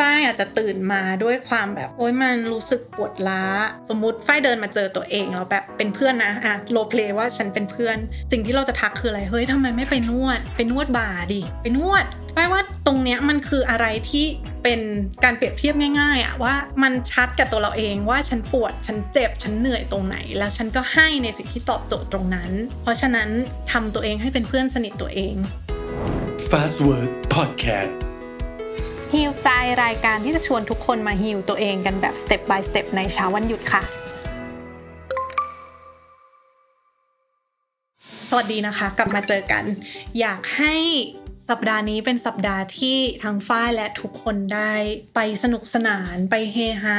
ฝ้ายอาจจะตื่นมาด้วยความแบบโอ๊ยมันรู้สึกปวดล้า สมมติฝ้ายเดินมาเจอตัวเองแล้วแบบเป็นเพื่อนนะอะโลเพลว่าฉันเป็นเพื่อน สิ่งที่เราจะทักคืออะไรเฮ้ยทำไมไม่ไปนวด ไปนวดบ่าดิไปนวดฝ้ายว่าตรงเนี้ยมันคืออะไรที่เป็นการเปรียบเทียบง่ายๆอะว่ามันชัดกับตัวเราเองว่าฉันปวดฉันเจ็บ ฉันเหนื่อยตรงไหน แล้วฉันก็ให้ในสิ่งที่ตอบโจทย์ตรงนั้น เพราะฉะนั้นทำตัวเองให้เป็นเพื่อนสนิทตัวเอง Fast Work Podcast ฮิลใจรายการที่จะชวนทุกคนมา heal ตัวเองกันแบบสเต็ป by สเต็ปในเช้าวันหยุดค่ะ สวัสดีนะคะ กลับมาเจอกัน อยากให้ สัปดาห์นี้เป็นสัปดาห์ที่ทั้งฝ้ายและทุกคนได้ไปสนุกสนานไปเฮฮา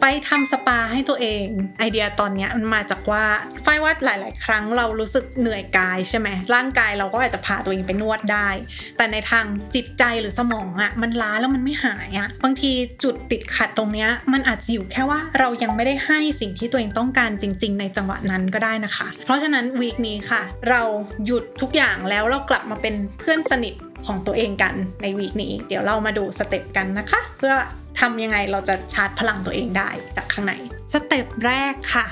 ไปทำสปาให้ตัวเองไอเดียตอนนี้มันมาจากว่าฝ้ายว่าหลาย ๆ ครั้งเรารู้สึกเหนื่อยกายใช่ไหมร่างกายเราก็อาจจะพาตัวเองไปนวดได้ แต่ในทางจิตใจหรือสมองอะมันล้าแล้วมันไม่หายอะบางทีจุดติดขัดตรงเนี้ยมันอาจจะอยู่แค่ว่าเรายังไม่ได้ให้สิ่งที่ตัวเองต้องการจริง ๆ ในจังหวะนั้นก็ได้นะคะ เพราะฉะนั้น week นี้ค่ะ เราหยุดทุกอย่างแล้วเรากลับมาเป็นเพื่อนสนิทของตัวเองกันใน week นี้ เดี๋ยวเรามาดู step กันนะคะ เพื่อทำยังไงเราจะชาร์จพลังตัวเองได้จากข้างใน step แรกค่ะ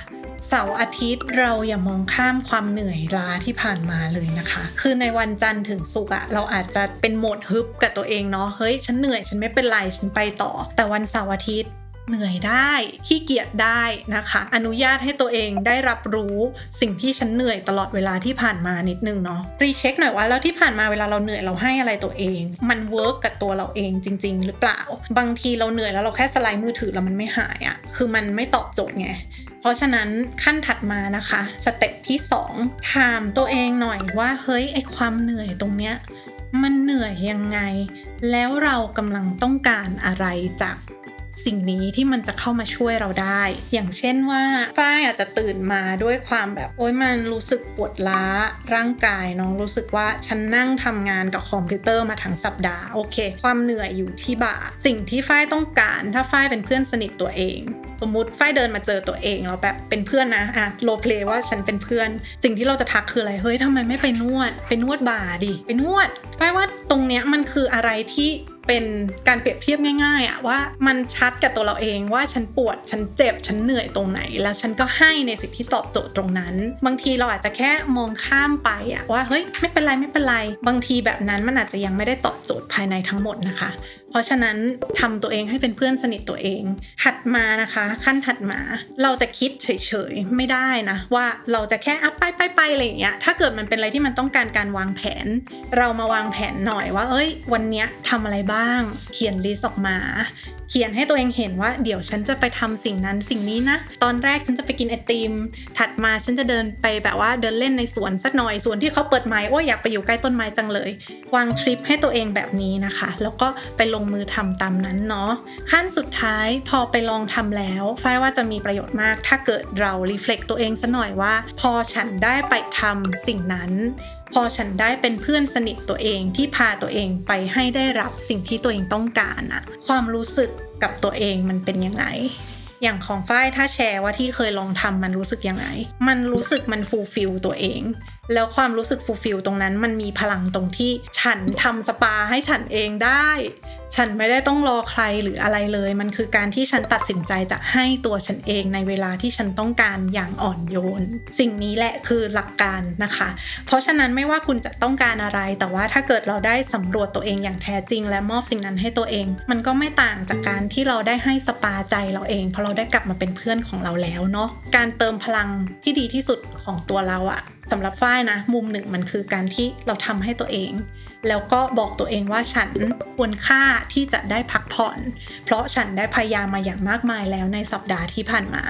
เสาร์อาทิตย์เราอย่ามองข้ามความเหนื่อยล้าที่ผ่านมาเลยนะคะ คือในวันจันทร์ถึงศุกร์อะเราอาจจะเป็นโหมดฮึบกับตัวเองเนาะ เฮ้ย ฉันเหนื่อย ฉันไม่เป็นไร ฉันไปต่อ แต่วันเสาร์อาทิตย์ เหนื่อยได้ขี้เกียจได้นะคะ อนุญาตให้ตัวเองได้รับรู้สิ่งที่ฉันเหนื่อยตลอดเวลาที่ผ่านมานิดนึงเนาะ recheck หน่อยว่าแล้วที่ผ่านมาเวลาเราเหนื่อยเราให้อะไรตัวเอง มัน work กับตัวเราเองจริง ๆ หรือเปล่า บางทีเราเหนื่อยแล้วเราแค่สไลด์มือถือแล้วมันไม่หายอะ่ะคือมันไม่ตอบโจทย์ไงเพราะฉะนั้นขั้นถัดมานะคะ step ที่ 2 ถามตัวเองหน่อยว่าเฮ้ยไอ้ความเหนื่อยตรงเนี้ยมันเหนื่อยยังไง แล้วเรากำลังต้องการอะไรจาก สิ่งนี้ที่มันจะเข้ามาช่วยเราได้ อย่างเช่นว่าฝ้ายอาจจะตื่นมาด้วยความแบบโอ๊ยมันรู้สึกปวดล้าร่างกายน้องรู้สึกว่าฉันนั่งทำงานกับคอมพิวเตอร์มาทั้งสัปดาห์โอเค ความเหนื่อยอยู่ที่บ่า สิ่งที่ฝ้ายต้องการ ถ้าฝ้ายเป็นเพื่อนสนิทตัวเอง สมมติฝ้ายเดินมาเจอตัวเองแล้วแบบเป็นเพื่อนนะอะโลเพลว่าฉันเป็นเพื่อน สิ่งที่เราจะทักคืออะไรเฮ้ยทำไมไม่ไปนวด ไปนวดบ่าดิไปนวดฝ้ายว่าตรงเนี้ยมันคืออะไรที่ เป็นการเปรียบเทียบง่ายๆอะว่ามันชัดกับตัวเราเองว่าฉันปวดฉันเจ็บฉันเหนื่อยตรงไหน แล้วฉันก็ให้ในสิ่งที่ตอบโจทย์ตรงนั้น บางทีเราอาจจะแค่มองข้ามไปอะว่าเฮ้ยไม่เป็นไรไม่เป็นไร บางทีแบบนั้นมันอาจจะยังไม่ได้ตอบโจทย์ภายในทั้งหมดนะคะ เพราะฉะนั้นทำตัวเองให้เป็นเพื่อนสนิทตัวเอง ถัดมานะคะ ขั้นถัดมา เราจะคิดเฉยๆไม่ได้นะ ว่าเราจะแค่อัพไปไปไปอะไรอย่างเงี้ยถ้าเกิดมันเป็นอะไรที่มันต้องการการวางแผน เรามาวางแผนหน่อยว่า เอ้ย วันเนี้ยทำอะไรบ้างบ้าง เขียนลิสต์ออกมา ขียนให้ตัวเองเห็นว่าเดี๋ยวฉันจะไปทำสิ่งนั้นสิ่งนี้นะ ตอนแรกฉันจะไปกินไอติม ถัดมาฉันจะเดินไปแบบว่าเดินเล่นในสวนสักหน่อยสวนที่เขาเปิดไม้โอ้ยอยากไปอยู่ใกล้ต้นไม้จังเลย วางทริปให้ตัวเองแบบนี้นะคะ แล้วก็ไปลงมือทำตามนั้นเนาะขั้นสุดท้ายพอไปลองทำแล้วฝ้ายว่าจะมีประโยชน์มาก ถ้าเกิดเรารีเฟล็กตัวเองซะหน่อยว่า พอฉันได้ไปทำสิ่งนั้นพอฉันได้เป็นเพื่อนสนิทตัวเองที่พาตัวเองไปให้ได้รับสิ่งที่ตัวเองต้องการอะความรู้สึกกับตัวเองมันเป็นยังไง อย่างของฝ้ายถ้าแชร์ว่าที่เคยลองทำมันรู้สึกยังไง มันรู้สึกมัน fulfill ตัวเอง แล้วความรู้สึก fulfill ตรงนั้นมันมีพลังตรงที่ฉันทำสปาให้ฉันเองได้ ฉันไม่ได้ต้องรอใครหรืออะไรเลย มันคือการที่ฉันตัดสินใจจะให้ตัวฉันเองในเวลาที่ฉันต้องการอย่างอ่อนโยน สิ่งนี้แหละคือหลักการนะคะ เพราะฉะนั้นไม่ว่าคุณจะต้องการอะไร แต่ว่าถ้าเกิดเราได้สำรวจตัวเองอย่างแท้จริง และมอบสิ่งนั้นให้ตัวเอง มันก็ไม่ต่างจากการที่เราได้ให้สปาใจเราเอง เพราะเราได้กลับมาเป็นเพื่อนของเราแล้วเนาะการเติมพลังที่ดีที่สุดของตัวเราอะสำหรับฝ้ายนะ มุมหนึ่งมันคือการที่เราทำให้ตัวเอง แล้วก็บอกตัวเองว่าฉันควรค่าที่จะได้พักผ่อน เพราะฉันได้พยายามมาอย่างมากมายแล้วในสัปดาห์ที่ผ่านมา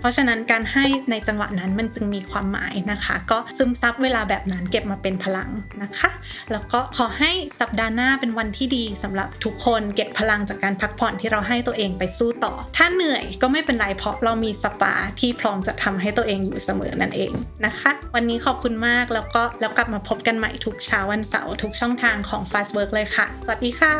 เพราะฉะนั้นการให้ในจังหวะนั้นมันจึงมีความหมายนะคะ ก็ซึมซับเวลาแบบนั้นเก็บมาเป็นพลังนะคะ แล้วก็ขอให้สัปดาห์หน้าเป็นวันที่ดีสำหรับทุกคนเก็บพลังจากการพักผ่อนที่เราให้ตัวเองไปสู้ต่อ ถ้าเหนื่อยก็ไม่เป็นไรเพราะเรามีสปาที่พร้อมจะทำให้ตัวเองอยู่เสมอนั่นเองนะคะ วันนี้ขอบคุณมากแล้วก็แล้วกลับมาพบกันใหม่ทุกเช้าวันเสาร์ทุกช่องทางของ Fast Work เลยค่ะ สวัสดีค่ะ